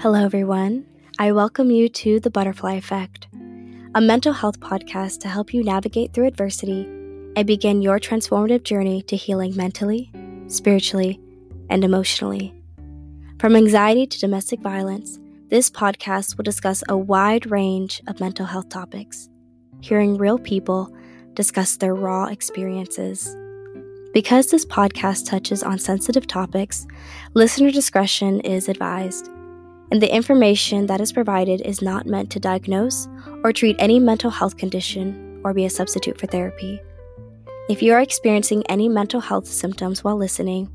Hello, everyone. I welcome you to The Butterfly Effect, a mental health podcast to help you navigate through adversity and begin your transformative journey to healing mentally, spiritually, and emotionally. From anxiety to domestic violence, this podcast will discuss a wide range of mental health topics, hearing real people discuss their raw experiences. Because this podcast touches on sensitive topics, listener discretion is advised, and the information that is provided is not meant to diagnose or treat any mental health condition or be a substitute for therapy. If you are experiencing any mental health symptoms while listening,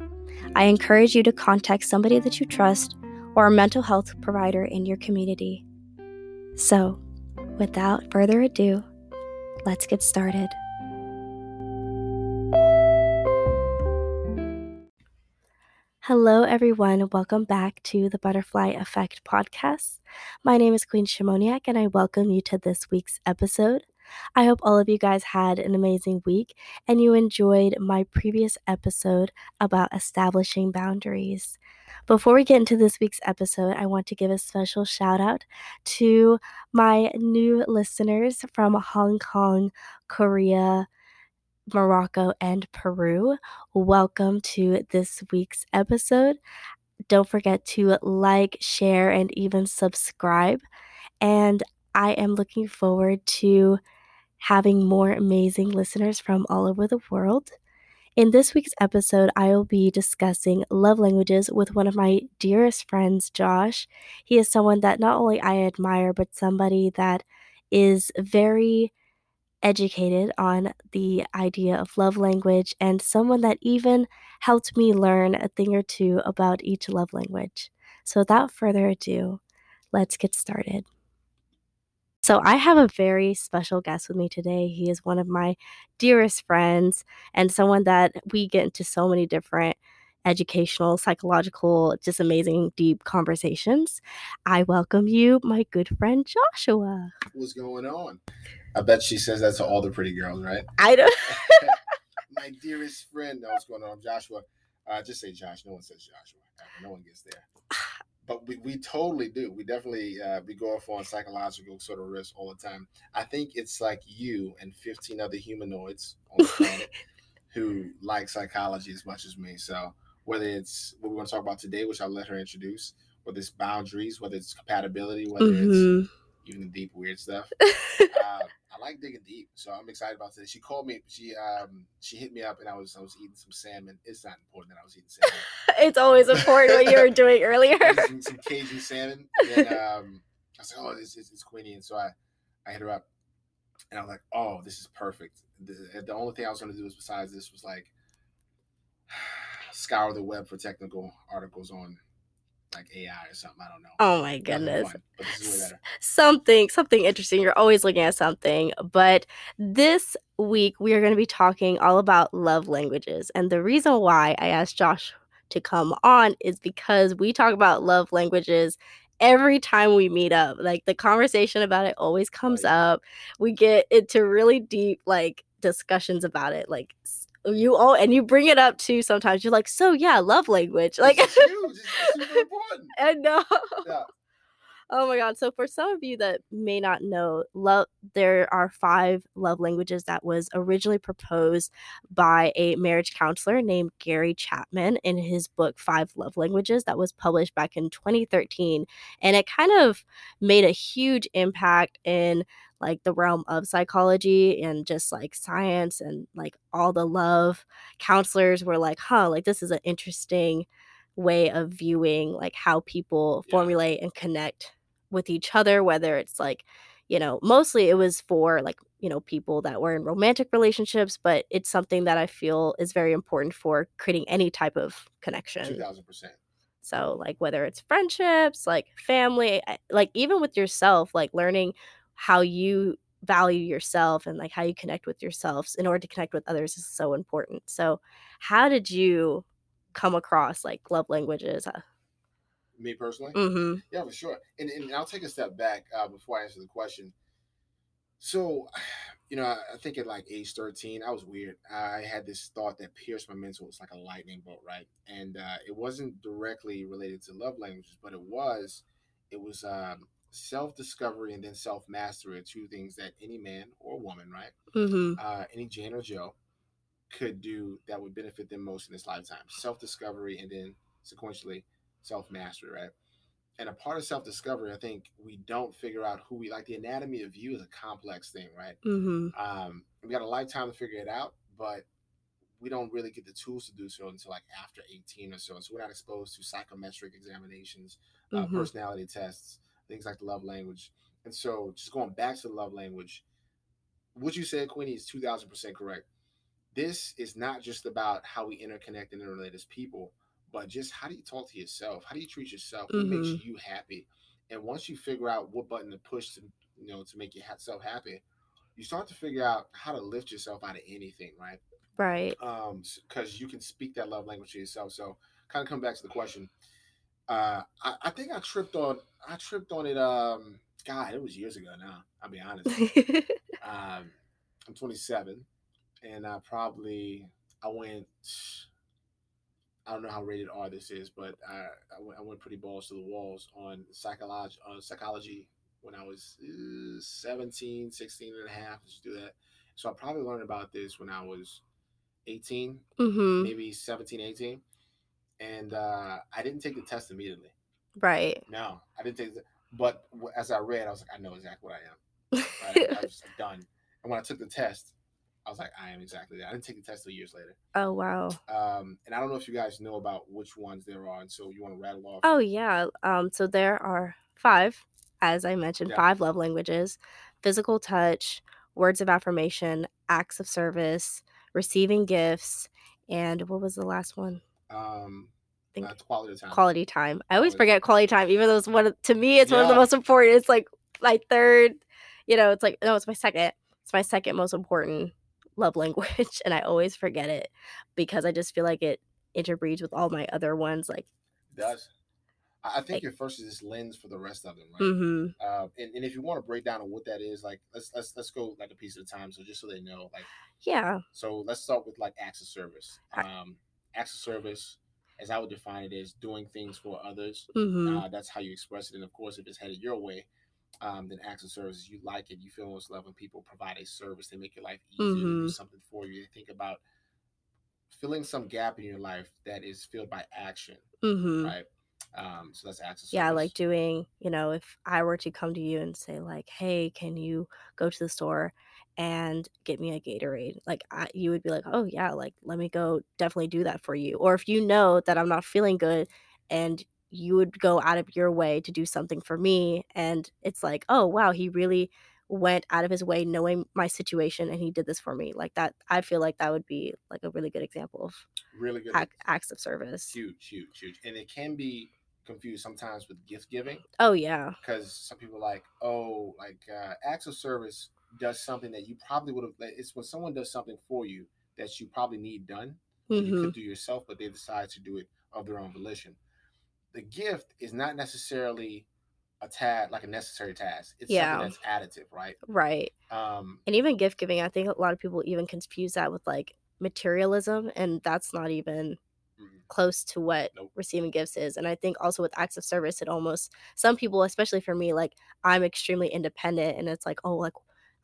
I encourage you to contact somebody that you trust or a mental health provider in your community. So, without further ado, let's get started. Hello, everyone. Welcome back to the Butterfly Effect podcast. My name is Queen Shimoniak, and I welcome you to this week's episode. I hope all of you guys had an amazing week and you enjoyed my previous episode about establishing boundaries. Before we get into this week's episode, I want to give a special shout out to my new listeners from Hong Kong, Korea, Morocco, and Peru. Welcome to this week's episode. Don't forget to like, share, and even subscribe. And I am looking forward to having more amazing listeners from all over the world. In this week's episode, I will be discussing love languages with one of my dearest friends, Josh. He is someone that not only I admire, but somebody that is very educated on the idea of love language and someone that even helped me learn a thing or two about each love language. So, without further ado, let's get started. So, I have a very special guest with me today. He is one of my dearest friends and someone that we get into so many different educational, psychological, just amazing, deep conversations. I welcome you, my good friend Joshua. What's going on? I bet she says that to all the pretty girls, right? I don't. my dearest friend. No, what's going on, Joshua? Uh, just say Josh. No one says Joshua. No one gets there. But we, we totally do. We definitely uh, we go off on psychological sort of risks all the time. I think it's like you and 15 other humanoids on the planet who like psychology as much as me. So whether it's what we're going to talk about today, which I'll let her introduce, whether it's boundaries, whether it's compatibility, whether mm-hmm. it's even the deep weird stuff. uh, I like digging deep, so I'm excited about this. She called me. She um she hit me up, and I was I was eating some salmon. It's not important that I was eating salmon. it's always important what you were doing earlier. some, some, Cajun salmon. And then, um, I was like, oh, this is it's Queenie, and so I I hit her up, and I was like, oh, this is perfect. The, the only thing I was going to do was besides this was like scour the web for technical articles on like AI or something. I don't know. Oh my goodness. Something something interesting. You're always looking at something. But this week we are going to be talking all about love languages. And the reason why I asked Josh to come on is because we talk about love languages every time we meet up. Like the conversation about it always oh, comes oh, yeah. up. We get into really deep like discussions about it. Like you all and you bring it up too sometimes you're like so yeah love language like it's huge. It's super important. i know yeah. oh my god so for some of you that may not know love there are five love languages that was originally proposed by a marriage counselor named gary chapman in his book five love languages that was published back in 2013 and it kind of made a huge impact in like the realm of psychology and just like science and like all the love counselors were like huh like this is an interesting way of viewing like how people yeah. formulate and connect with each other whether it's like you know mostly it was for like you know people that were in romantic relationships but it's something that i feel is very important for creating any type of connection 2000% so like whether it's friendships like family eh, like even with yourself like learning how you value yourself and like how you connect with yourselves in order to connect with others is so important. So, how did you come across like love languages? Uh Me personally, mm-hmm. yeah, for sure. And, and I'll take a step back uh, before I answer the question. So, you know, I think at like age 13, I was weird. I had this thought that pierced my mental. It's like a lightning bolt, right? And uh, it wasn't directly related to love languages, but it was it was um, self discovery and then self mastery are two things that any man or woman, right? Mm-hmm. Uh, any Jane or Joe could do that would benefit them most in this lifetime. Self discovery and then sequentially self mastery, right? And a part of self discovery, I think we don't figure out who we like. The anatomy of you is a complex thing, right? Mm-hmm. Um, we got a lifetime to figure it out, but we don't really get the tools to do so until like after 18 or so. So we're not exposed to psychometric examinations, uh, Mm-hmm. personality tests, things like the love language. And so just going back to the love language, what you said, Queenie, is 2000% correct. This is not just about how we interconnect and interrelate as people, but just how do you talk to yourself? How do you treat yourself? What makes Mhm. you happy? And once you figure out what button to push to, you know, to make yourself happy, you start to figure out how to lift yourself out of anything, right? Right. um because you can speak that love language to yourself so kind of come back to the question uh I, I think i tripped on i tripped on it um god it was years ago now i'll be honest um i'm 27 and i probably i went i don't know how rated r this is but i i went, I went pretty balls to the walls on psychology on psychology when i was uh, 17 16 and a half just do that so i probably learned about this when i was 18 mm-hmm. maybe 17, 18. And uh, I didn't take the test immediately. Right. No, I didn't take the But as I read, I was like, I know exactly what I am. Right? I was just done. And when I took the test, I was like, I am exactly that. I didn't take the test till years later. oh wow. Um, and I don't know if you guys know about which ones there are. And so you want to rattle off? Oh yeah. Um. So there are five, as I mentioned, Yeah. five love languages: physical touch, words of affirmation, acts of service, receiving gifts, and what was the last one? Um, Think- uh, quality time. Quality time. I always Quality- forget quality time, even though it's one of, to me it's one of the most important. It's like my third. You know, it's like no, it's my second. It's my second most important love language, and I always forget it because I just feel like it interbreeds with all my other ones. Like, It does. I think Like- your first is this lens for the rest of them, right? mm-hmm. Uh, and, and if you want to break down on what that is, like let's let's let's go like a piece at a time. So just so they know, like yeah, So let's start with like acts of service. Um, acts of service, as I would define it, is doing things for others. mm-hmm. Uh, that's how you express it. And of course, if it's headed your way, um, then acts of service, you like it. You feel most love when people provide a service. They make your life easier. They do something for you. They think about filling some gap in your life that is filled by action, Mm-hmm. right? Um, so that's service. yeah like doing you know if i were to come to you and say like hey can you go to the store and get me a gatorade like I, you would be like oh yeah like let me go definitely do that for you or if you know that i'm not feeling good and you would go out of your way to do something for me and it's like oh wow he really went out of his way knowing my situation and he did this for me like that i feel like that would be like a really good example of really good. ac- acts of service Huge, huge, huge. And it can be confused sometimes with gift giving. oh yeah because some people are like, oh, like uh, acts of service does something that you probably would have. It's when someone does something for you that you probably need done, or you could do yourself, but they decide to do it of their own volition. The gift is not necessarily a tad like a necessary task. It's Yeah. something that's additive, right? right Um, and even gift giving i think a lot of people even confuse that with like materialism and that's not even close to what Nope. receiving gifts is and i think also with acts of service it almost some people especially for me like i'm extremely independent and it's like oh like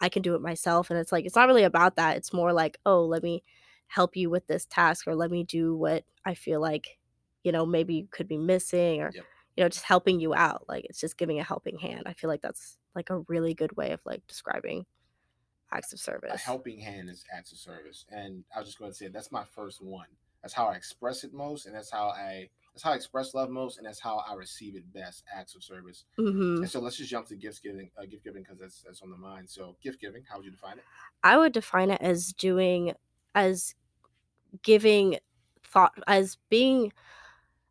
i can do it myself and it's like it's not really about that it's more like oh let me help you with this task or let me do what i feel like you know maybe you could be missing or Yep. you know just helping you out like it's just giving a helping hand i feel like that's like a really good way of like describing acts of service. a helping hand is acts of service, and I was just going to say that's my first one. That's how I express it most, and that's how I that's how I express love most, and that's how I receive it best. Acts of service. hmm And so let's just jump to gift giving, uh, gift giving, because that's that's on the mind. So gift giving, how would you define it? I would define it as doing as giving thought as being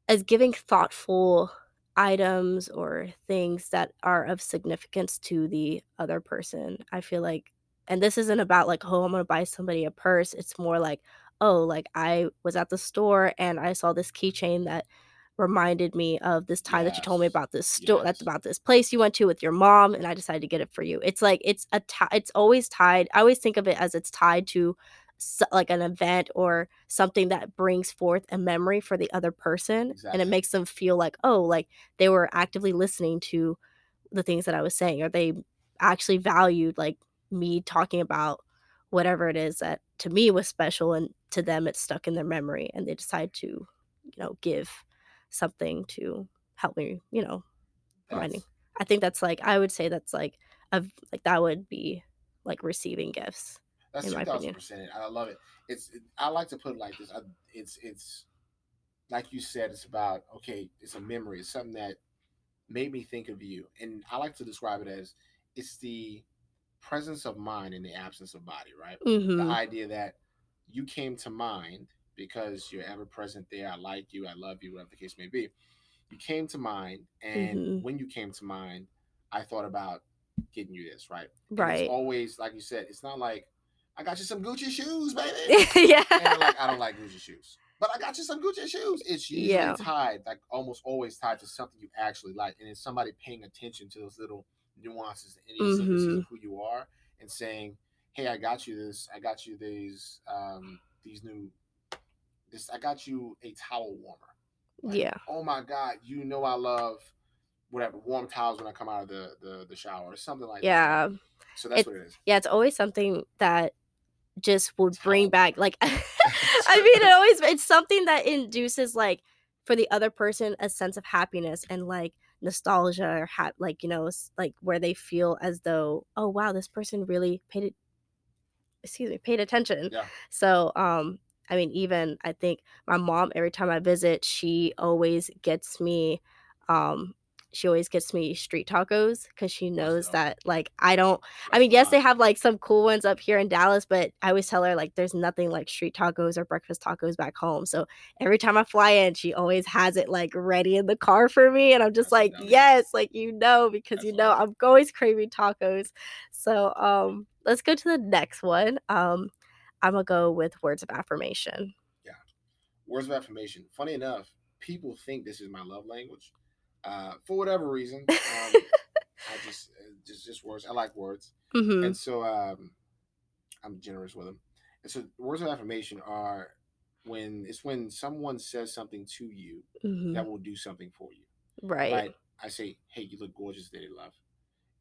as giving thoughtful items or things that are of significance to the other person. I feel like and this isn't about like oh I'm going to buy somebody a purse. It's more like oh like I was at the store and I saw this keychain that reminded me of this time that you told me about this store yes. that's about this place you went to with your mom and I decided to get it for you. It's like it's a ti- it's always tied. I always think of it as it's tied to so, like an event or something that brings forth a memory for the other person Exactly. and it makes them feel like oh like they were actively listening to the things that i was saying or they actually valued like me talking about whatever it is that to me was special and to them it's stuck in their memory and they decide to you know give something to help me you know i think that's like i would say that's like a like that would be like receiving gifts That's in two my thousand opinion. percent. I love it. It's. It, I like to put it like this. I, it's. It's like you said. It's about okay. It's a memory. It's something that made me think of you, and I like to describe it as it's the presence of mind in the absence of body. Right. hmm The idea that you came to mind because you're ever present there. I like you. I love you. Whatever the case may be. You came to mind, and Mhm. when you came to mind, I thought about getting you this. Right. And right It's always like you said. It's not like I got you some Gucci shoes, baby. yeah and like, I don't like Gucci shoes, but I got you some Gucci shoes. It's usually Yeah. tied, like almost always tied to something you actually like, and it's somebody paying attention to those little nuances and idiosyncrasies Mhm. of who you are, and saying, "Hey, I got you this. I got you these, um, these new, this. I got you a towel warmer." Like, yeah Oh my God, you know I love whatever warm towels when I come out of the the, the shower or something like that. yeah So that's It- what it is. yeah it's always something that just would bring back like i mean it always it's something that induces like for the other person a sense of happiness and like nostalgia or ha- like you know like where they feel as though oh wow this person really paid it excuse me paid attention Yeah. so um i mean even i think my mom every time i visit she always gets me um she always gets me street tacos because she knows that like i don't I mean, yes, they have like some cool ones up here in Dallas, but I always tell her like there's nothing like street tacos or breakfast tacos back home. So every time I fly in, she always has it like ready in the car for me. And I'm just like, yes, like you know, because you know. I'm always craving tacos. So um let's go to the next one. Um I'm gonna go with words of affirmation. Yeah, words of affirmation. Funny enough, people think this is my love language. Uh, for whatever reason, um, I just, uh, just just words. I like words, hmm and so um, I'm generous with them. And so words of affirmation are when it's when someone says something to you hmm that will do something for you. Right. Right? I say, "Hey, you look gorgeous today, love,"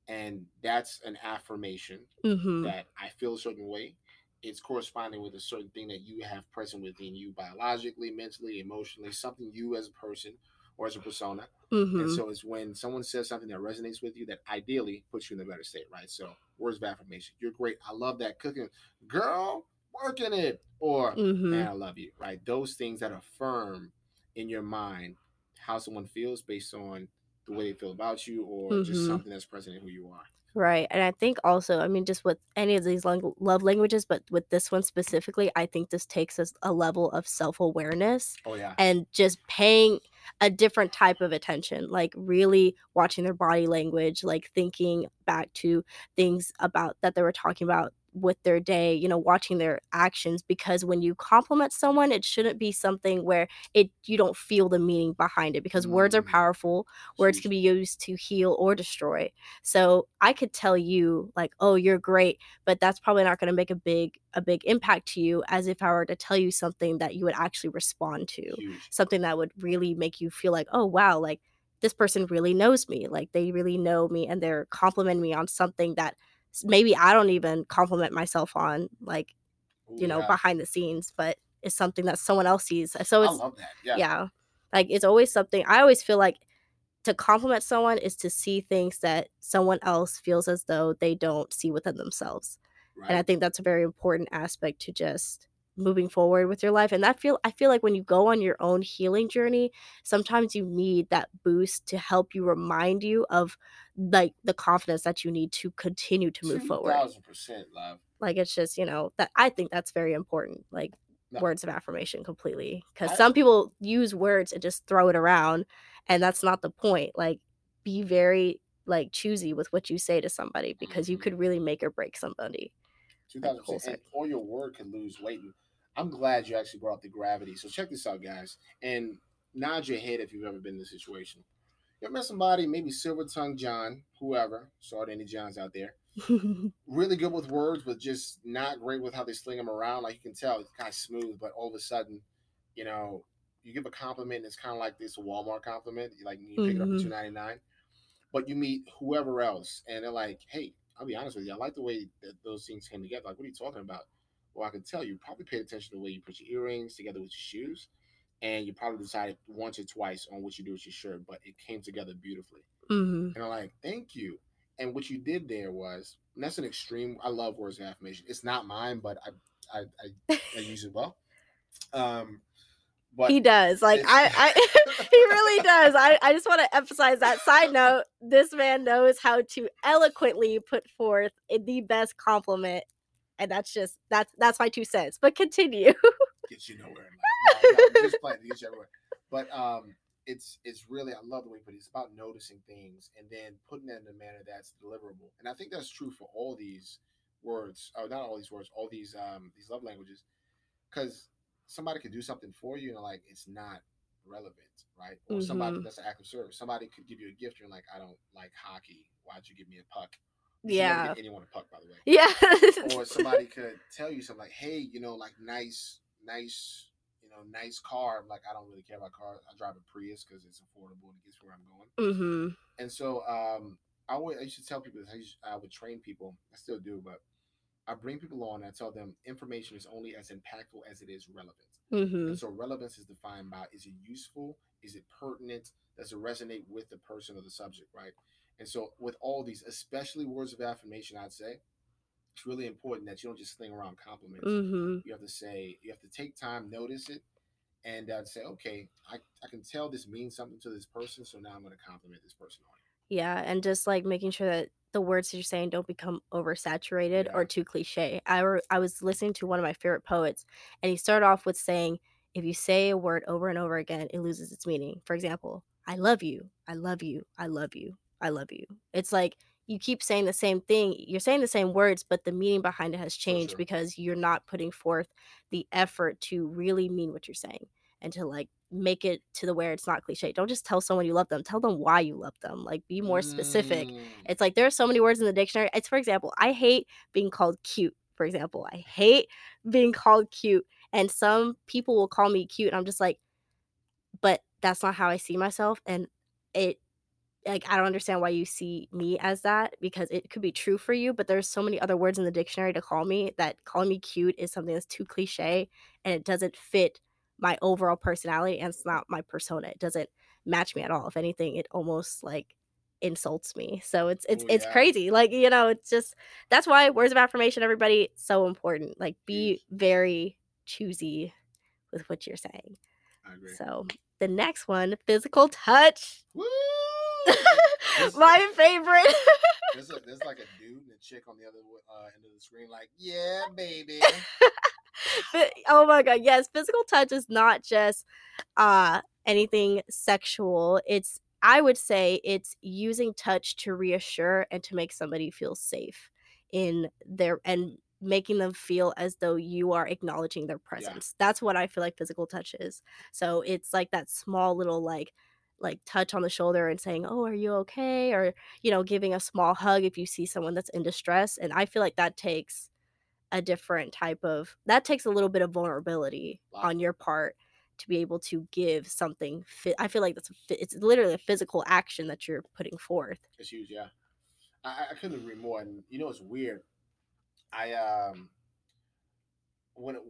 and that's an affirmation hmm that I feel a certain way. It's corresponding with a certain thing that you have present within you biologically, mentally, emotionally, something you as a person or as a persona. hmm And so it's when someone says something that resonates with you that ideally puts you in a better state, right? So words of affirmation. You're great. I love that cooking. Girl, working it. Or hmm man, I love you. Right. Those things that affirm in your mind how someone feels based on the way they feel about you or just Mhm. something that's present in who you are. Right. And I think also, I mean, just with any of these lang- love languages, but with this one specifically, I think this takes us a level of self awareness Oh yeah. and just paying a different type of attention, like really watching their body language, like thinking back to things about that they were talking about with their day, you know, watching their actions because when you compliment someone, it shouldn't be something where it you don't feel the meaning behind it because words are Mm. powerful. Words can be used to heal or destroy. So I could tell you like, "Oh, you're great," but that's probably not going to make a big a big impact to you as if I were to tell you something that you would actually respond to huge. something that would really make you feel like, oh wow, like this person really knows me. Like they really know me and they're complimenting me on something that maybe I don't even compliment myself on, like, Ooh, you know, yeah. behind the scenes, but it's something that someone else sees. So I it's love that. Yeah. yeah. Like it's always something I always feel like to compliment someone is to see things that someone else feels as though they don't see within themselves Right. and i think that's a very important aspect to just moving forward with your life and that feel i feel like when you go on your own healing journey sometimes you need that boost to help you remind you of like the confidence that you need to continue to move forward percent love. like it's just you know that i think that's very important like No. words of affirmation completely because some people use words and just throw it around and that's not the point like be very like choosy with what you say to somebody because you Mhm. could really make or break somebody Two Like, percent. Or your word could lose weight. I'm glad you actually brought up the gravity. So check this out, guys, and nod your head if you've ever been in this situation. You ever met somebody, maybe Silver Tongue John, whoever, sorry to any Johns out there, really good with words, but just not great with how they sling them around. Like you can tell, it's kind of smooth, but all of a sudden, you know, you give a compliment, and it's kind of like this Walmart compliment, like you pick it up for mm-hmm. two ninety nine. But you meet whoever else, and they're like, "Hey, I'll be honest with you, I like the way that those things came together. Like, what are you talking about?" Well, I can tell you probably paid attention to the way you put your earrings together with your shoes, and you probably decided once or twice on what you do with your shirt, but it came together beautifully. hmm And I'm like, thank you. And what you did there was, and that's an extreme. I love words of affirmation. It's not mine, but I I, I, I use it well. Um, but he does. Like I, I he really does. I, I just want to emphasize that. Side note: This man knows how to eloquently put forth the best compliment, and that's just that's that's my two cents. But continue. gets you nowhere. No, no, just playing to get you everywhere. But um, it's it's really I love the way but. It's about noticing things and then putting it in a manner that's deliverable. And I think that's true for all these words. Oh, not all these words. All these um these love languages, because somebody could do something for you and like it's not relevant, right? Or somebody Mhm. that's an act of service. Somebody could give you a gift. You're like, I don't like hockey. Why'd you give me a puck? You should never yeah. anyone a puck, by the way Yeah. or somebody could tell you something like, "Hey, you know, like nice, nice, you know, nice car." Like, I don't really care about cars. I drive a Prius because it's affordable and it gets where I'm going. Mm-hmm. And so, um, I always I used to tell people this. I, used, I would train people. I still do, but I bring people on and I tell them information is only as impactful as it is relevant. Mm-hmm. And so, relevance is defined by is it useful? Is it pertinent? Does it resonate with the person or the subject, right? And so, with all these, especially words of affirmation, I'd say it's really important that you don't just sling around compliments. hmm You have to say, you have to take time, notice it, and uh, say, okay, I, I can tell this means something to this person, so now I'm going to compliment this person on it. Yeah, and just like making sure that the words that you're saying don't become oversaturated Yeah. or too cliche. I re- I was listening to one of my favorite poets, and he started off with saying, "If you say a word over and over again, it loses its meaning." For example, "I love you," "I love you," "I love you," "I love you." It's like you keep saying the same thing. You're saying the same words, but the meaning behind it has changed sure. because you're not putting forth the effort to really mean what you're saying and to like make it to the where it's not cliche. Don't just tell someone you love them. Tell them why you love them. Like be more specific. Mm, It's like there are so many words in the dictionary. It's for example, I hate being called cute. For example, I hate being called cute. And some people will call me cute. And I'm just like, but that's not how I see myself. And it like I don't understand why you see me as that because it could be true for you, but there's so many other words in the dictionary to call me that calling me cute is something that's too cliche and it doesn't fit my overall personality and it's not my persona. It doesn't match me at all. If anything, it almost like insults me. So it's it's Oh, it's yeah. crazy. Like, you know, it's just that's why words of affirmation, everybody, so important. Like be Huge. very choosy with what you're saying. I agree. So the next one, physical touch. Woo! My favorite. There's, a, there's like a dude and a chick on the other uh, end of the screen, like, yeah, baby. Phy- oh my god, yes, physical touch is not just uh anything sexual. It's I would say it's using touch to reassure and to make somebody feel safe in their and making them feel as though you are acknowledging their presence. That's what I feel like physical touch is. So it's like that small little like like touch on the shoulder and saying, "Oh, are you okay?" or you know, giving a small hug if you see someone that's in distress. And I feel like that takes a different type of that takes a little bit of vulnerability Lot. on your part to be able to give something fit i feel like that's a it's literally a physical action that you're putting forth It's huge, yeah. I, I- couldn't agree more. And you know, it's weird. I um, when it,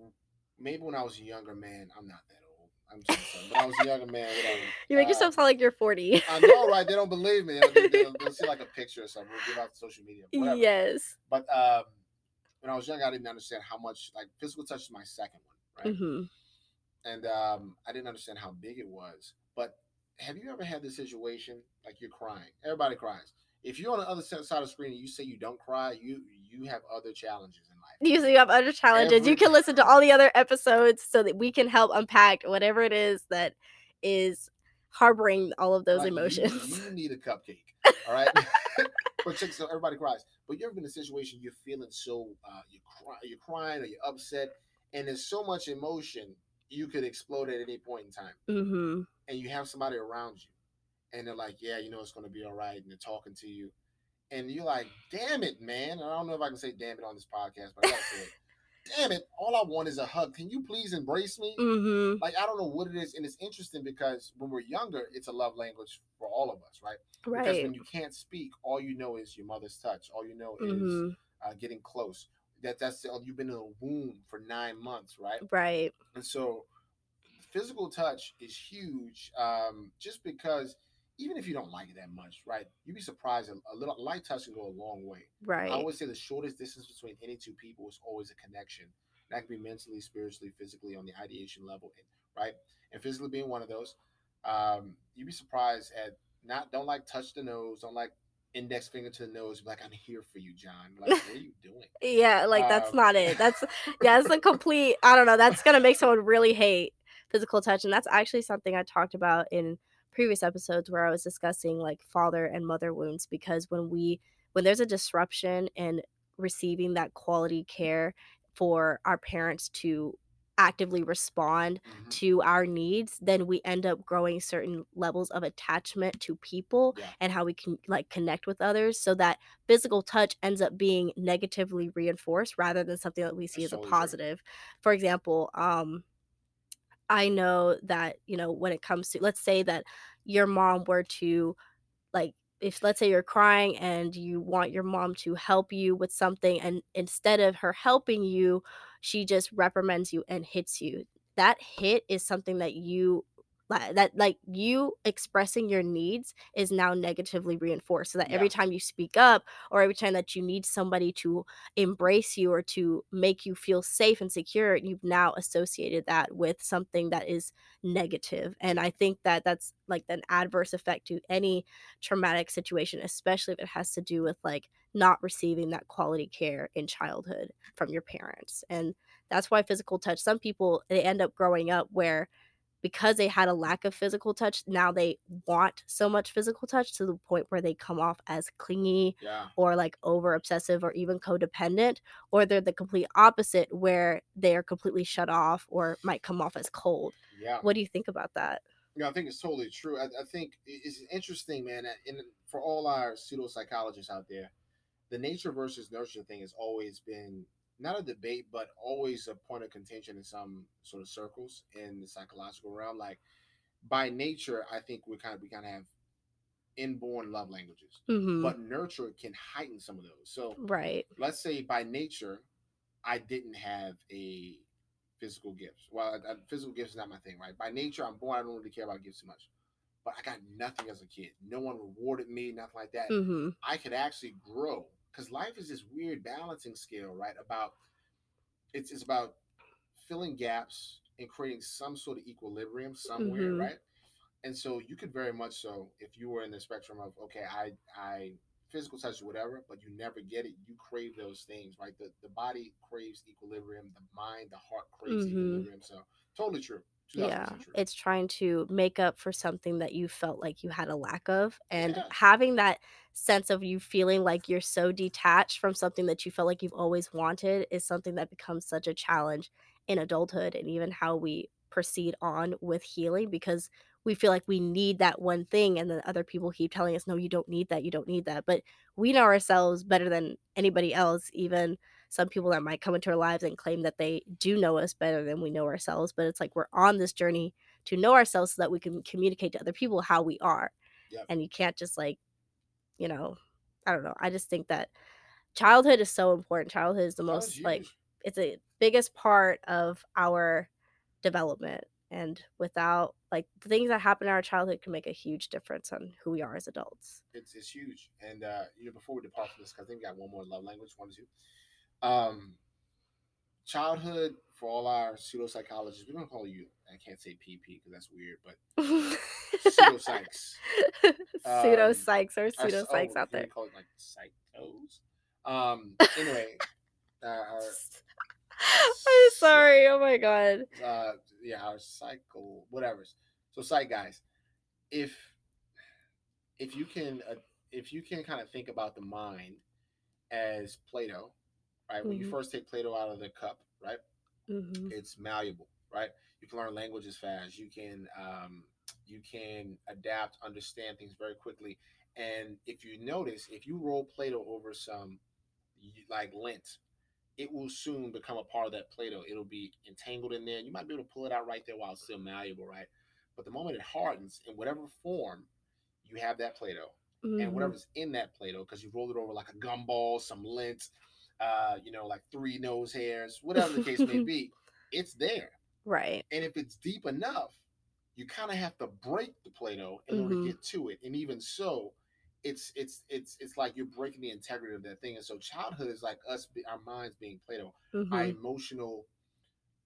maybe when I was a younger man, I'm not that old. I'm just saying, but I was a younger man. Whatever. you make uh, yourself sound like you're 40 I know, right? They don't believe me. They'll, they'll, they'll see like a picture or something. We'll give out to social media. Whatever. yes But um, when I was young, I didn't understand how much like physical touch is my second one, right? hmm and um, I didn't understand how big it was. But have you ever had this situation like you're crying? Everybody cries. If you're on the other side of the screen and you say you don't cry, you you have other challenges. You, so you have other challenges you can listen to all the other episodes so that we can help unpack whatever it is that is harboring all of those Like, emotions You, need a cupcake, all right? but so everybody cries. But you been in a situation you're feeling so uh, you cry, you're crying or you're upset, and there's so much emotion you could explode at any point in time. hmm and you have somebody around you and they're like, yeah, you know, it's going to be all right. And they're talking to you. And you're like, damn it, man. I don't know if I can say damn it on this podcast, but I gotta say it. Damn it, all I want is a hug. Can you please embrace me? Mm-hmm. Like, I don't know what it is. And it's interesting because when we're younger, it's a love language for all of us, right? Right. Because when you can't speak, all you know is your mother's touch. All you know is Mm-hmm. uh, getting close. That that's you've been in a womb for nine months, right? Right. And so, physical touch is huge. Um, just because even if you don't like it that much, right? You'd be surprised. A, a little light touch can go a long way. Right. I always say the shortest distance between any two people is always a connection. That can be mentally, spiritually, physically, on the ideation level, right? And physically being one of those, um, you'd be surprised at not don't like touch the nose, don't like index finger to the nose. Like, I'm here for you, John. Like, what are you doing? Yeah, like that's Um, not it. That's yeah, it's a complete I don't know, that's gonna make someone really hate physical touch. And that's actually something I talked about in previous episodes where I was discussing like father and mother wounds because when we when there's a disruption in receiving that quality care for our parents to actively respond Mhm. to our needs, then we end up growing certain levels of attachment to people Yeah. and how we can like connect with others so that physical touch ends up being negatively reinforced rather than something that we see That's as a totally true. positive. For example, um I know that, you know, when it comes to let's say that your mom were to like if let's say you're crying and you want your mom to help you with something and instead of her helping you she just reprimands you and hits you. That hit is something that you that like you expressing your needs is now negatively reinforced so that every time you speak up or every time that you need somebody to embrace you or to make you feel safe and secure you've now associated that with something that is negative and i think that that's like an adverse effect to any traumatic situation especially if it has to do with like not receiving that quality care in childhood from your parents and that's why physical touch some people they end up growing up where because they had a lack of physical touch now they want so much physical touch to the point where they come off as clingy Yeah. or like over obsessive or even codependent or they're the complete opposite where they are completely shut off or might come off as cold Yeah. what do you think about that Yeah, I think it's totally true. I, I think it's interesting, man. And for all our pseudo psychologists out there, the nature versus nurture thing has always been not a debate, but always a point of contention in some sort of circles in the psychological realm. Like by nature, I think we kind of we kind of have inborn love languages, mm-hmm. but nurture can heighten some of those. So right let's say by nature, I didn't have a physical gift. Well, a, a physical gifts is not my thing, right? By nature, I'm born. I don't really care about gifts too much. But I got nothing as a kid. No one rewarded me, nothing like that. mm-hmm. I could actually grow because life is this weird balancing scale, right? About it's it's about filling gaps and creating some sort of equilibrium somewhere, Mhm. right? And so you could very much so, if you were in the spectrum of okay, I I physical touch or whatever, but you never get it, you crave those things, right? The the body craves equilibrium, the mind, the heart craves Mhm. equilibrium. So totally true. 2000% yeah it's trying to make up for something that you felt like you had a lack of and Yeah. having that sense of you feeling like you're so detached from something that you felt like you've always wanted is something that becomes such a challenge in adulthood and even how we proceed on with healing because we feel like we need that one thing and then other people keep telling us no you don't need that you don't need that but we know ourselves better than anybody else even some people that might come into our lives and claim that they do know us better than we know ourselves but it's like we're on this journey to know ourselves so that we can communicate to other people how we are Yep. and you can't just like you know i don't know i just think that childhood is so important childhood is the most like it's the biggest part of our development and without like the things that happen in our childhood can make a huge difference on who we are as adults it's it's huge. And uh, you know, before we depart from this, I think we got one more love language, one or two. Um, childhood for all our pseudo psychologists, we don't call you. I can't say PP because that's weird, but pseudo psychs. pseudo Um, psychs or pseudo oh, psychs out there call it like psychos. Um. Anyway, uh, our, i'm sorry oh my god uh, yeah, our cycle, whatever. So, psych guys, if if you can, uh, if you can kind of think about the mind as Play-Doh, right? When you Mhm. first take Play-Doh out of the cup, right? hmm It's malleable, right? You can learn languages fast. You can um, you can adapt, understand things very quickly. And if you notice, if you roll Play-Doh over some like lint, it will soon become a part of that Play-Doh. It'll be entangled in there. You might be able to pull it out right there while it's still malleable, right? But the moment it hardens, in whatever form, you have that Play-Doh and Mhm. whatever's in that Play-Doh, because you rolled it over like a gumball, some lint, uh, you know, like three nose hairs, whatever the case may be, it's there. Right. And if it's deep enough, you kind of have to break the Play-Doh in order Mhm. to get to it. And even so, it's it's it's it's like you're breaking the integrity of that thing. And so childhood is like us, our minds being Play-Doh, our Mhm. emotional,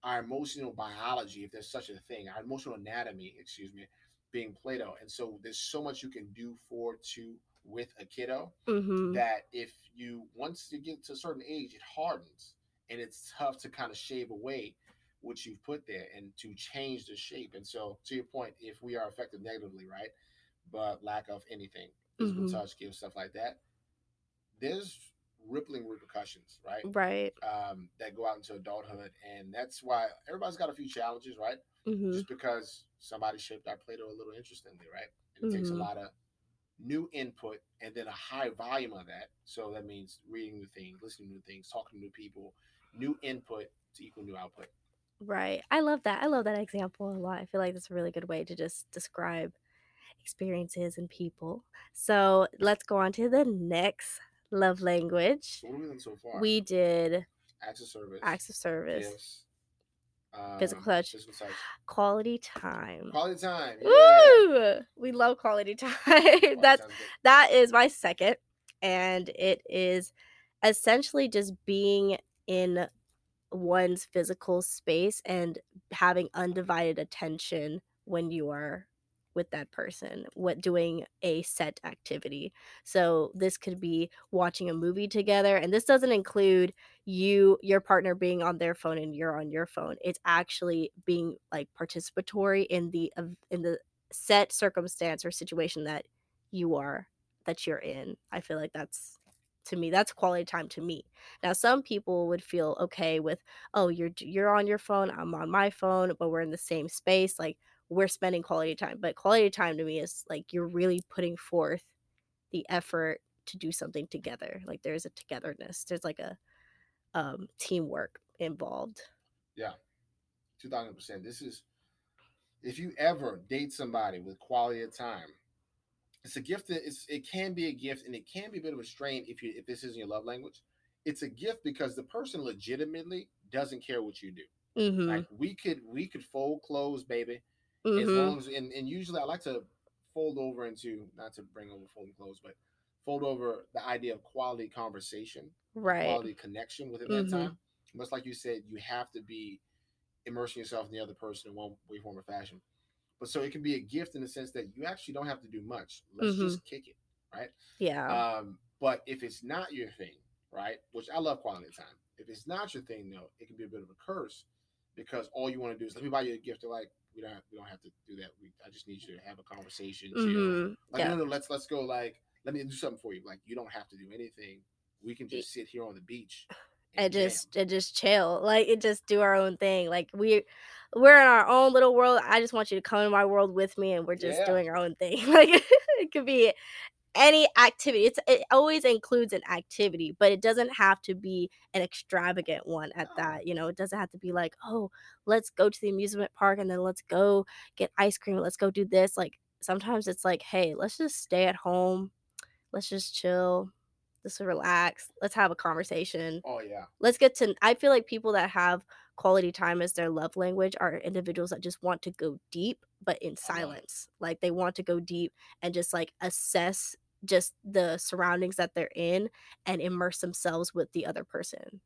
our emotional biology, if there's such a thing, our emotional anatomy, excuse me, being Play-Doh. And so there's so much you can do for to with a kiddo Mhm. that if you once you get to a certain age, it hardens and it's tough to kind of shave away what you've put there and to change the shape. And so, to your point, if we are affected negatively, right, but lack of anything, physical Mhm. touch, give stuff like that, there's rippling repercussions, right, Right. um, that go out into adulthood, and that's why everybody's got a few challenges, right? Mhm. Just because somebody shaped our Play-Doh a little interestingly, right? And it takes a Mhm. lot of new input and then a high volume of that. So that means reading new things, listening to new things, talking to new people, new input to equal new output. Right. I love that. I love that example a lot. I feel like that's a really good way to just describe experiences and people. So let's go on to the next love language. So what have we done so far? We did acts of service, acts of service, gifts, um, Physical touch. physical touch, quality time. quality time. Yeah. Woo! We love quality time. Quality That's that is my second and it is essentially just being in one's physical space and having undivided attention when you are with that person what doing a set activity. So this could be watching a movie together and this doesn't include you your partner being on their phone and you're on your phone. It's actually being like participatory in the in the set circumstance or situation that you are that you're in. I feel like that's to me that's quality time to me. Now some people would feel okay with oh you're you're on your phone i'm on my phone but we're in the same space like we're spending quality time but quality time to me is like you're really putting forth the effort to do something together like there's a togetherness there's like a um teamwork involved Yeah. Two thousand percent. This is if you ever date somebody with quality of time, it's a gift that it's it can be a gift and it can be a bit of a strain if you if this isn't your love language. It's a gift because the person legitimately doesn't care what you do. mm-hmm, Like we could we could fold clothes, baby. As mm-hmm. long as and, and usually I like to fold over into not to bring over folding clothes, but fold over the idea of quality conversation, right quality connection within Mhm. that time. Much like you said, you have to be immersing yourself in the other person in one way, form, or fashion. But so it can be a gift in the sense that you actually don't have to do much. Let's Mhm. just kick it, right? yeah Um, but if it's not your thing, right? Which I love quality time. If it's not your thing, though, it can be a bit of a curse because all you want to do is let me buy you a gift. They're like, we don't have, we don't have to do that. We, I just need you to have a conversation. mm-hmm. Like, yeah no, no, let's let's go. Like, let me do something for you. Like, you don't have to do anything. We can just sit here on the beach and jam. just and just chill like it just do our own thing like we we're in our own little world i just want you to come in my world with me and we're just Yeah. doing our own thing like it could be any activity it's it always includes an activity but it doesn't have to be an extravagant one at oh. that you know it doesn't have to be like oh let's go to the amusement park and then let's go get ice cream let's go do this like sometimes it's like hey let's just stay at home let's just chill let's relax let's have a conversation. Oh yeah, let's get to i feel like people that have quality time as their love language are individuals that just want to go deep but in uh-huh. silence like they want to go deep and just like assess just the surroundings that they're in and immerse themselves with the other person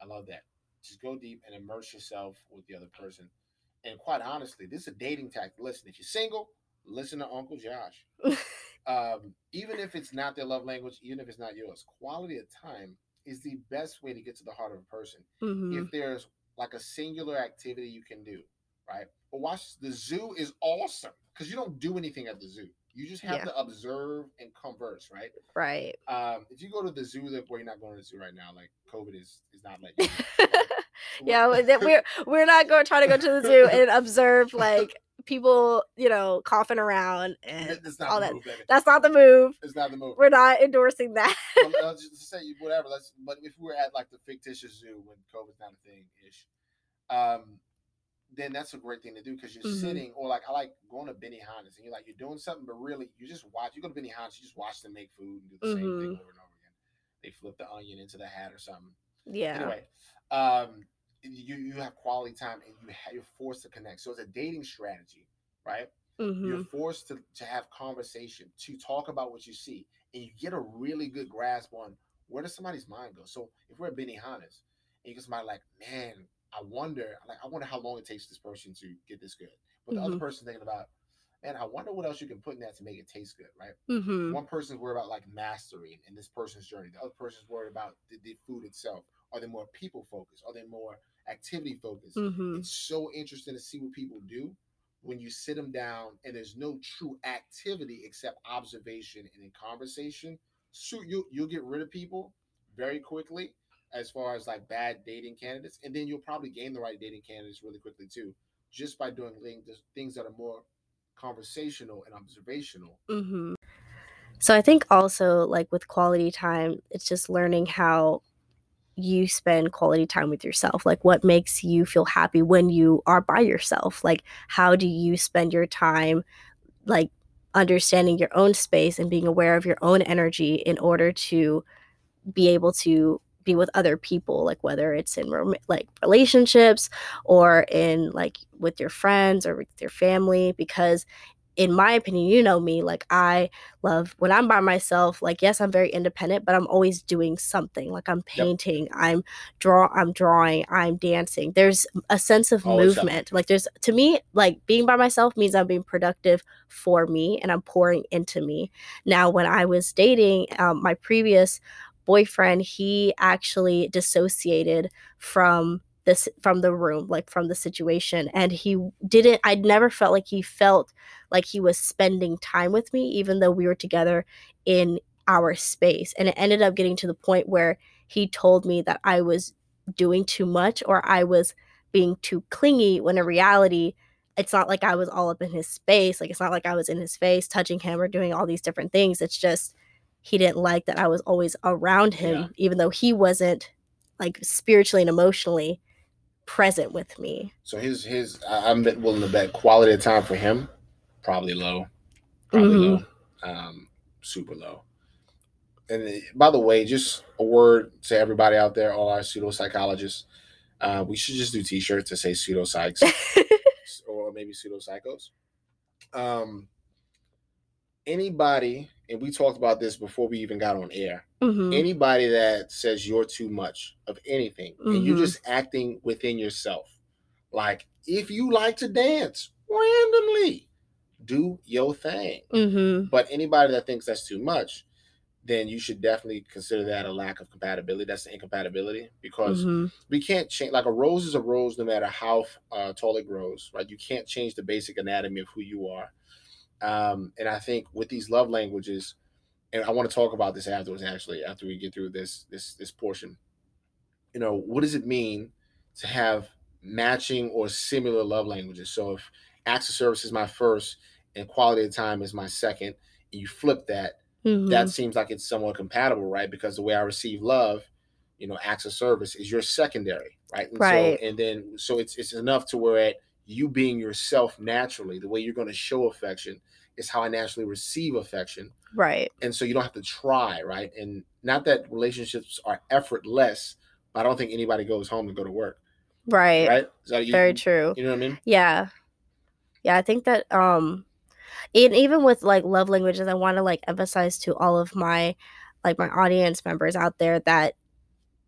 I love that. Just go deep and immerse yourself with the other person. And quite honestly, this is a dating tactic. Listen, if you're single, listen to Uncle Josh. um, even if it's not their love language, even if it's not yours, quality of time is the best way to get to the heart of a person. Mhm. If there's like a singular activity you can do, right? But watch the zoo is awesome because you don't do anything at the zoo. You just have Yeah. to observe and converse, right? right Um, if you go to the zoo that where you're not going to the zoo right now, like COVID is is not you. yeah, we're we're not going to try to go to the zoo and observe like people, you know, coughing around and all that. Move, That's not the move. It's not the move. We're not endorsing that. well, just say whatever. Let's. But if we were at like the fictitious zoo when COVID's not a thing ish, um, then that's a great thing to do because you're mm-hmm. sitting or like I like going to Benny Benihana's and you're like you're doing something, but really you just watch. You go to Benihana's, you just watch them make food and do the mm-hmm. same thing mm-hmm. over and over again. They flip the onion into the hat or something. Yeah. Anyway, um, you you have quality time and you have, you're forced to connect. So it's a dating strategy, right? Mm-hmm. You're forced to to have conversation, to talk about what you see, and you get a really good grasp on where does somebody's mind go. So if we're at Benihana's and you get somebody like, man, I wonder, like, I wonder how long it takes this person to get this good. But the mm-hmm. other person thinking about, man, I wonder what else you can put in that to make it taste good, right? Mm-hmm. One person's worried about like mastering in this person's journey. The other person's worried about the, the food itself. Are they more people focused? Are they more activity focused? Mm-hmm. It's so interesting to see what people do when you sit them down and there's no true activity except observation and in conversation. So you you'll get rid of people very quickly as far as like bad dating candidates, and then you'll probably gain the right dating candidates really quickly too, just by doing things that are more conversational and observational. Mm-hmm. So I think also like with quality time, it's just learning how you spend quality time with yourself like what makes you feel happy when you are by yourself like how do you spend your time like understanding your own space and being aware of your own energy in order to be able to be with other people like whether it's in like relationships or in like with your friends or with your family because in my opinion, you know me, like I love when I'm by myself, like yes, I'm very independent, but I'm always doing something. Like I'm painting, yep. I'm draw I'm drawing, I'm dancing. There's a sense of always movement. Like there's to me, like being by myself means I'm being productive for me and I'm pouring into me. Now when I was dating um, my previous boyfriend, he actually dissociated from this from the room, like from the situation. And he didn't, I'd never felt like he felt like he was spending time with me, even though we were together in our space. And it ended up getting to the point where he told me that I was doing too much or I was being too clingy when in reality, it's not like I was all up in his space. Like it's not like I was in his face touching him or doing all these different things. It's just he didn't like that I was always around him, yeah. even though he wasn't like spiritually and emotionally present with me. So his his I'm willing to bet quality of time for him probably low, probably mm-hmm. low, um, super low. And uh, by the way, just a word to everybody out there, all our pseudo psychologists. Uh, we should just do T-shirts to say pseudo psychs or maybe pseudo psychos. Um, anybody, and we talked about this before we even got on air. Mm-hmm. Anybody that says you're too much of anything mm-hmm. and you're mm-hmm. just acting within yourself, like if you like to dance randomly, do your thing. Mm-hmm. But anybody that thinks that's too much, then you should definitely consider that a lack of compatibility. That's an incompatibility because mm-hmm. we can't change. Like a rose is a rose no matter how uh, tall it grows, right? You can't change the basic anatomy of who you are. Um, and I think with these love languages, and I want to talk about this afterwards. Actually, after we get through this this this portion, you know, what does it mean to have matching or similar love languages? So if acts of service is my first and quality of time is my second, and you flip that, mm-hmm. that seems like it's somewhat compatible, right? Because the way I receive love, you know, acts of service is your secondary, right? And right. So, and then so it's it's enough to where at you being yourself naturally, the way you're going to show affection is how I naturally receive affection. Right. And so you don't have to try, right? And not that relationships are effortless, but I don't think anybody goes home and go to work. Right. Right? You, Very true. You know what I mean? Yeah. Yeah, I think that um and even with like love languages, I want to like emphasize to all of my like my audience members out there that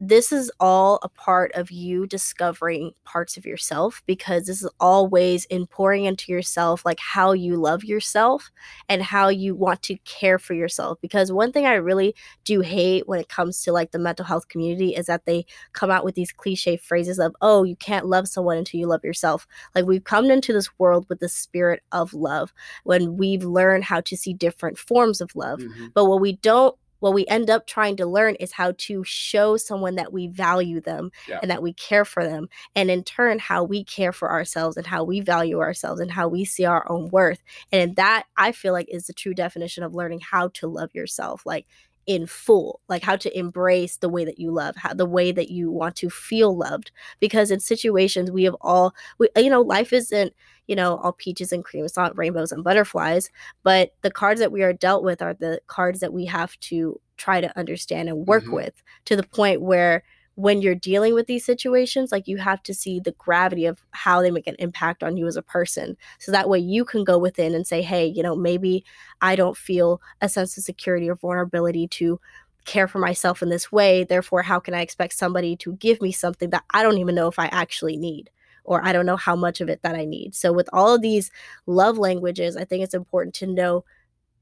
this is all a part of you discovering parts of yourself because this is always in pouring into yourself like how you love yourself and how you want to care for yourself. Because one thing i really do hate when it comes to like the mental health community is that they come out with these cliche phrases of oh you can't love someone until you love yourself. Like we've come into this world with the spirit of love when we've learned how to see different forms of love. Mm-hmm. but what we don't what we end up trying to learn is how to show someone that we value them Yeah. and that we care for them and in turn how we care for ourselves and how we value ourselves and how we see our own worth and that i feel like is the true definition of learning how to love yourself like in full like how to embrace the way that you love how the way that you want to feel loved because in situations we have all we, you know life isn't you know all peaches and cream it's not rainbows and butterflies but the cards that we are dealt with are the cards that we have to try to understand and work Mhm. with to the point where when you're dealing with these situations like you have to see the gravity of how they make an impact on you as a person. So that way you can go within and say hey you know maybe i don't feel a sense of security or vulnerability to care for myself in this way. Therefore how can i expect somebody to give me something that i don't even know if i actually need or i don't know how much of it that i need? So with all of these love languages i think it's important to know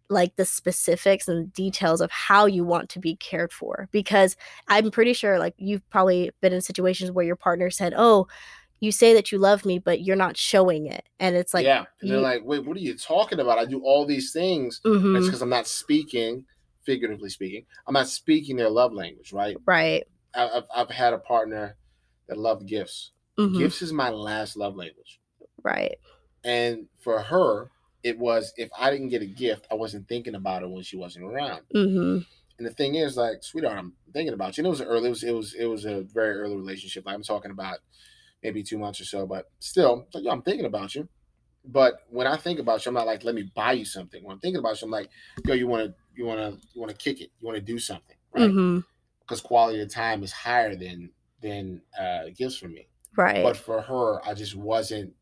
like the specifics and details of how you want to be cared for because i'm pretty sure like you've probably been in situations where your partner said oh you say that you love me but you're not showing it and it's like yeah. And they're like, wait, what are you talking about? I do all these things. mhm, It's because I'm not speaking, figuratively speaking, I'm not speaking their love language, right? right I- I've, I've had a partner that loved gifts. mhm, Gifts is my last love language. right And for her, it was if I didn't get a gift, I wasn't thinking about it when she wasn't around. hmm And the thing is, like, sweetheart, I'm thinking about you. And it was early. It was it was it was a very early relationship. Like, I'm talking about maybe two months or so, but still, like, I'm thinking about you. But when I think about you, I'm not like, let me buy you something. When I'm thinking about you, I'm like, yo, you want to you want to you want to kick it. You want to do something, right? Because quality of time is higher than than uh, gifts for me. right But for her, I just wasn't.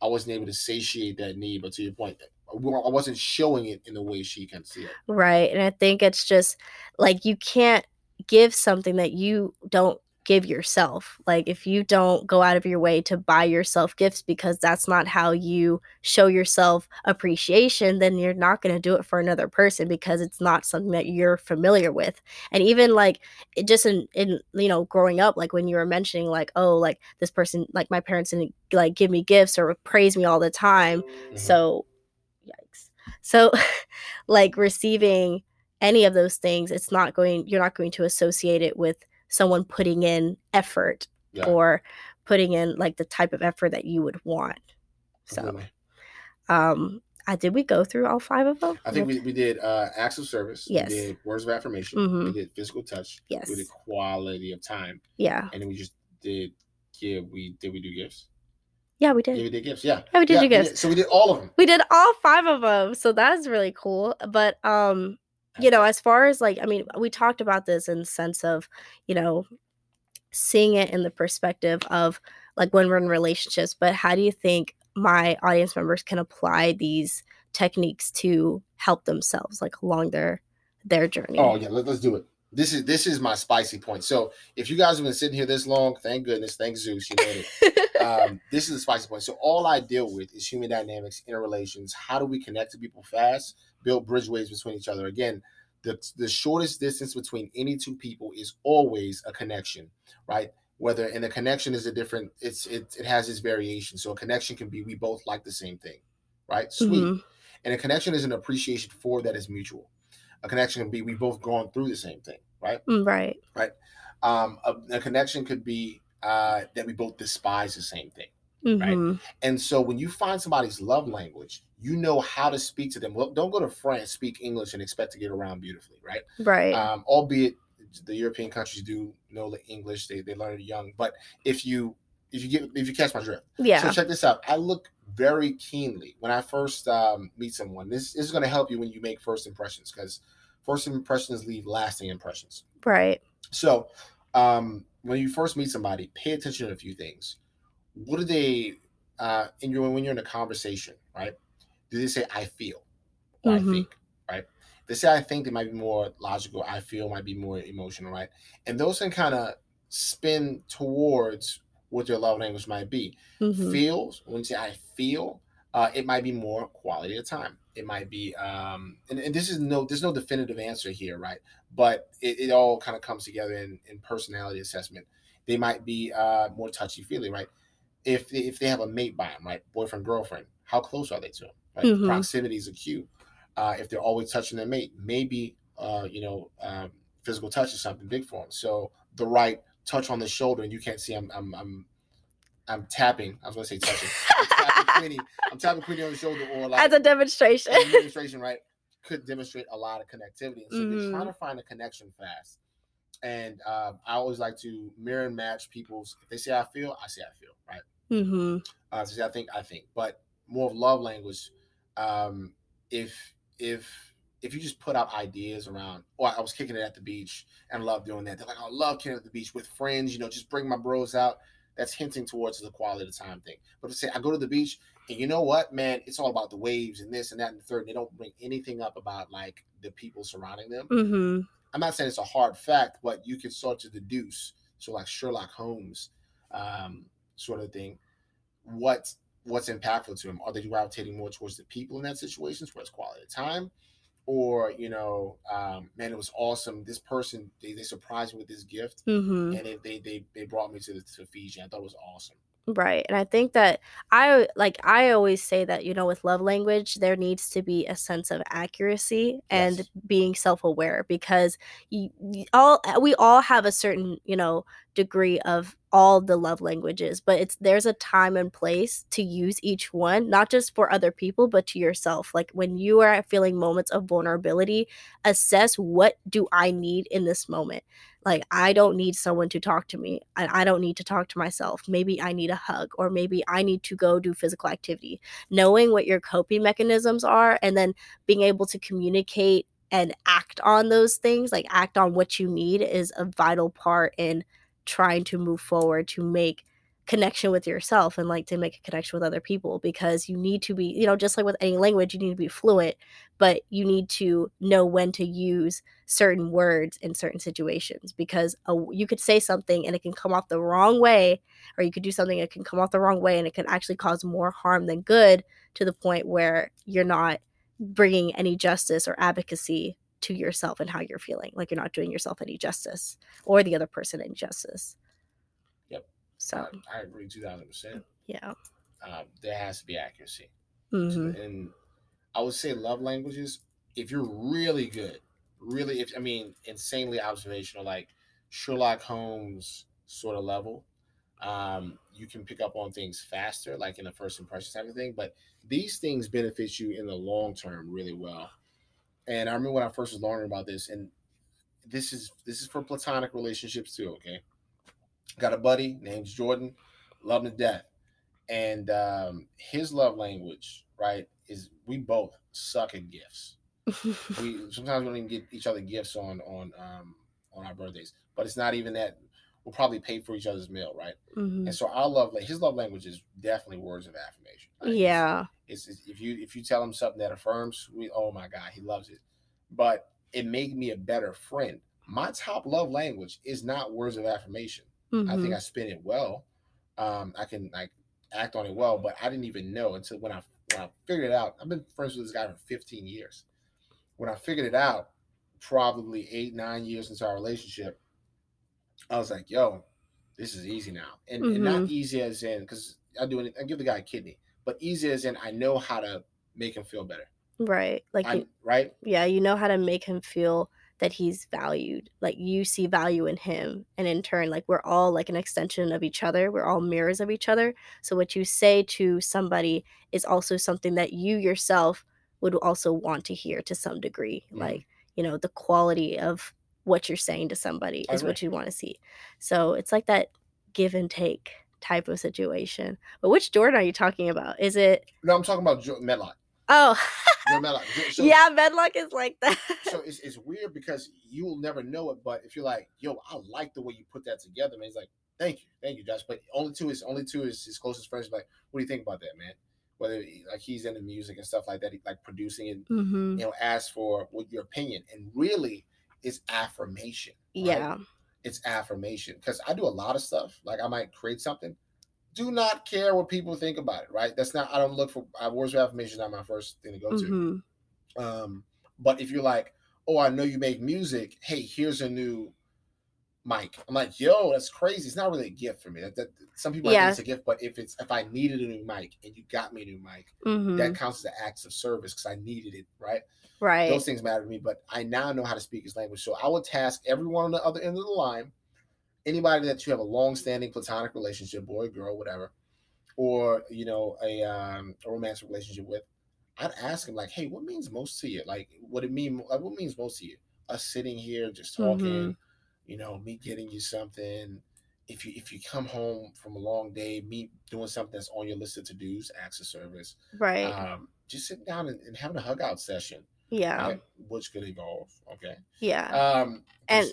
I wasn't able to satiate that need. But to your point, I wasn't showing it in the way she can see it. Right. And I think it's just like you can't give something that you don't give yourself. Like if you don't go out of your way to buy yourself gifts because that's not how you show yourself appreciation, then you're not going to do it for another person because it's not something that you're familiar with. And even like it just in in you know growing up like when you were mentioning like oh like this person like my parents didn't like give me gifts or praise me all the time Mhm. so, yikes. So, like receiving any of those things, it's not going, you're not going to associate it with someone putting in effort Yeah. or putting in like the type of effort that you would want. So, um, I did we go through all five of them? I think we, we did uh, acts of service. Yes. We did words of affirmation. Mhm. We did physical touch. Yes. We did quality of time, Yeah. and then we just did give. We did we do gifts? Yeah, we Yeah, did. we did gifts. Yeah. Yeah, we did yeah, do gifts. So we did all of them. We did all five of them. So that's really cool. But um, you know, as far as like, I mean, we talked about this in the sense of, you know, seeing it in the perspective of like when we're in relationships, but how do you think my audience members can apply these techniques to help themselves like along their their journey? Oh yeah, let, let's do it. This is this is my spicy point. So if you guys have been sitting here this long, thank goodness, thank Zeus, you made it. um, this is the spicy point. So all I deal with is human dynamics, interrelations. How do we connect to people fast? Build bridgeways between each other. Again, the the shortest distance between any two people is always a connection, right? Whether and the connection is a different. It's it it has its variation. So a connection can be we both like the same thing, right? Sweet. Mhm. And a connection is an appreciation for that is mutual. A connection can be we both gone through the same thing, right? Right. right. Um, a, a connection could be uh, that we both despise the same thing. Mhm. And so when you find somebody's love language, you know how to speak to them. Well, don't go to France, speak English, and expect to get around beautifully, right? Right. Um, albeit the European countries do know the English, they, they learn it young. But if you if you get if you catch my drift, yeah. so check this out. I look very keenly when I first um, meet someone. This, this is going to help you when you make first impressions because first impressions leave lasting impressions. right. So um, when you first meet somebody, pay attention to a few things. What do they uh, in your when you're in a conversation, right? Do they say I feel or Mhm. I think, right? They say I think, they might be more logical. I feel might be more emotional, right? And those can kind of spin towards what their love language might be Mhm. feels when you say i feel uh, it might be more quality of time it might be um and, and this is no there's no definitive answer here right but it, it all kind of comes together in, in personality assessment they might be uh more touchy feely right if they, if they have a mate by them right boyfriend girlfriend how close are they to them right Mhm. proximity is a cue uh, if they're always touching their mate maybe uh, you know, um, physical touch is something big for them. So the right touch on the shoulder, and you can't see I'm I'm I'm, I'm tapping. I was gonna say touching. I'm tapping Queenie. I'm tapping Queenie on the shoulder, or like As a demonstration. as a demonstration, right? Could demonstrate a lot of connectivity. And so you're Mhm. trying to find a connection fast. And um, I always like to mirror and match people's. If they say I feel, I say I feel, right? Mm-hmm. Uh, so I think I think, but more of love language. Um, if if if you just put out ideas around, or I was kicking it at the beach and love doing that. They're like, I love kicking it at the beach with friends. You know, just bring my bros out. That's hinting towards the quality of the time thing. But to say I go to the beach and you know what, man, it's all about the waves and this and that and the third. And they don't bring anything up about like the people surrounding them. Mm-hmm. I'm not saying it's a hard fact, but you can start to deduce. So like Sherlock Holmes, um, sort of thing. What what's impactful to them? Are they gravitating more towards the people in that situation, towards quality of time, or you know, um, man, it was awesome. This person they, they surprised me with this gift, Mm-hmm. and it, they they they brought me to the to Fiji. I thought it was awesome. Right. And I think that I like I always say that, you know, with love language, there needs to be a sense of accuracy and being self-aware because you, you all uh, we all have a certain, you know, degree of all the love languages, but it's there's a time and place to use each one, not just for other people, but to yourself. Like when you are feeling moments of vulnerability, assess what do I need in this moment? Like, I don't need someone to talk to me. I, I don't need to talk to myself. Maybe I need a hug, or maybe I need to go do physical activity. Knowing what your coping mechanisms are and then being able to communicate and act on those things, like act on what you need, is a vital part in trying to move forward to make connection with yourself and like to make a connection with other people because you need to be you know just like with any language you need to be fluent but you need to know when to use certain words in certain situations because a, you could say something and it can come off the wrong way or you could do something that can come off the wrong way and it can actually cause more harm than good to the point where you're not bringing any justice or advocacy to yourself and how you're feeling like you're not doing yourself any justice or the other person any justice. So I, I agree two thousand percent. yeah Um, there has to be accuracy. hmm and I would say love languages. If you're really good, really, if I mean, insanely observational, like Sherlock Holmes sort of level, um, you can pick up on things faster, like in the first impression type of thing. But these things benefit you in the long term really well. And I remember when I first was learning about this, and this is this is for platonic relationships too. Okay, got a buddy named Jordan, love him to death, and um, his love language, right, is we both suck at gifts. We sometimes we don't even get each other gifts on on um, on our birthdays, but it's not even that. We'll probably pay for each other's meal, right? Mhm. And so our love, his love language, is definitely words of affirmation. It's- yeah it's, it's if you if you tell him something that affirms, we oh my god, he loves it. But it made me a better friend. My top love language is not words of affirmation. I Mhm. think I spin it well. Um, I can like act on it well, but I didn't even know until when I when I figured it out. I've been friends with this guy for 15 years. When I figured it out, probably eight nine years into our relationship, I was like, "Yo, this is easy now," and, and not easy as in because I do it. I give the guy a kidney, but easy as in I know how to make him feel better. right like I, you, right? yeah you know how to make him feel that he's valued like you see value in him and in turn like we're all like an extension of each other we're all mirrors of each other. So what you say to somebody is also something that you yourself would also want to hear to some degree Mhm. like you know the quality of what you're saying to somebody I is what you want to see. So it's like that give and take type of situation. But which jordan are you talking about? Is it No, I'm talking about Medlock. Oh Jo- Medlock. So- yeah medlock is like that so it's, it's weird because you will never know it. But if you're like, yo, I like the way you put that together, man. He's like, thank you, thank you, Josh. But only two is only two is his closest friends. Like, what do you think about that, man? Whether he- like he's into music and stuff like that, he, like producing and hmm you know, ask for what your opinion. And really, it's affirmation. right? Yeah. it's affirmation because I do a lot of stuff. Like I might create something. Do not care what people think about it, right? That's not. I don't look for uh, words of affirmation. Is not my first thing to go to. hmm Um, but if you're like, oh, I know you make music. Hey, here's a new mic. I'm like, yo, that's crazy. It's not really a gift for me. That, that some people yeah. think it's a gift, but if it's if I needed a new mic and you got me a new mic, mm-hmm. that counts as an act of service because I needed it, right? Right. Those things matter to me, but I now know how to speak his language. So I would task everyone on the other end of the line, anybody that you have a long-standing platonic relationship, boy, girl, whatever, or you know, a um a romantic relationship with, I'd ask him like, hey, what means most to you? Like, what it mean? Like, what means most to you? Us sitting here just talking. Mm-hmm you know, me getting you something. If you if you come home from a long day, me doing something that's on your list of to dos, acts of service. Right. Um, just sitting down and, and having a hug out session. Yeah. Right? Which could evolve. Okay. Yeah. Um and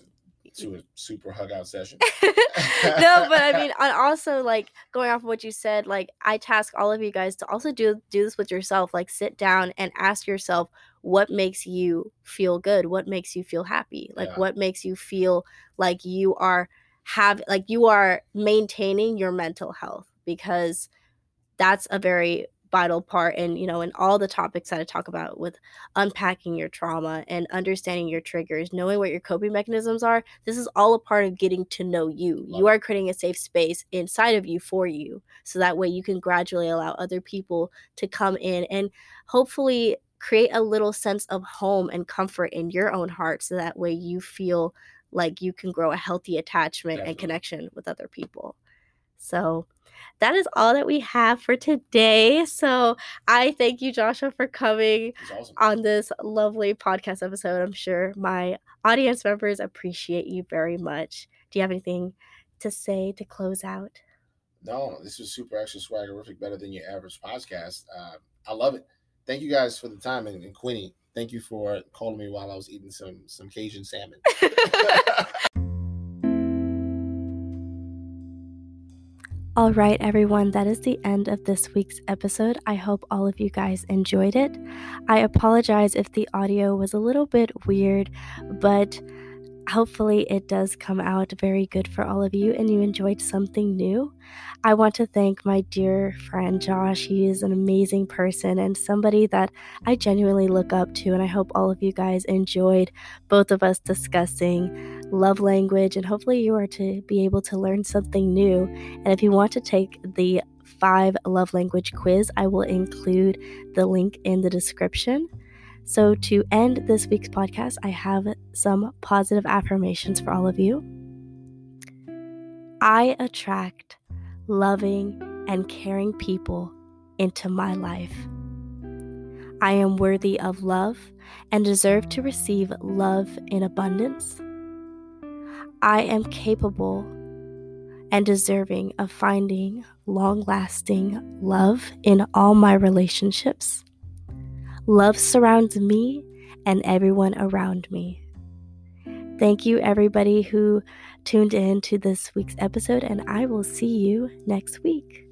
to a super hug out session. no, but I mean, and also like going off of what you said, like I task all of you guys to also do do this with yourself. Like sit down and ask yourself what makes you feel good, what makes you feel happy, like yeah. what makes you feel like you are have like you are maintaining your mental health because that's a very vital part and you know in all the topics that i talk about with unpacking your trauma and understanding your triggers knowing what your coping mechanisms are this is all a part of getting to know you. You are creating a safe space inside of you for you so that way you can gradually allow other people to come in and hopefully create a little sense of home and comfort in your own heart so that way you feel like you can grow a healthy attachment Definitely. and connection with other people. So that is all that we have for today. So I thank you, Joshua, for coming awesome. on this lovely podcast episode. I'm sure my audience members appreciate you very much. Do you have anything to say to close out? No, this was super extra swaggerific, better than your average podcast. Uh, I love it. Thank you guys for the time, and, and Queenie, thank you for calling me while I was eating some some Cajun salmon. All right, everyone, that is the end of this week's episode. I hope all of you guys enjoyed it. I apologize if the audio was a little bit weird, but hopefully it does come out very good for all of you and you enjoyed something new. I want to thank my dear friend Josh. He is an amazing person and somebody that I genuinely look up to. And I hope all of you guys enjoyed both of us discussing love language. And hopefully, you are to be able to learn something new. And if you want to take the five love language quiz, I will include the link in the description. So, to end this week's podcast, I have some positive affirmations for all of you. I attract loving and caring people into my life. I am worthy of love and deserve to receive love in abundance. I am capable and deserving of finding long lasting love in all my relationships. Love surrounds me and everyone around me. Thank you, everybody who tuned in to this week's episode, and I will see you next week.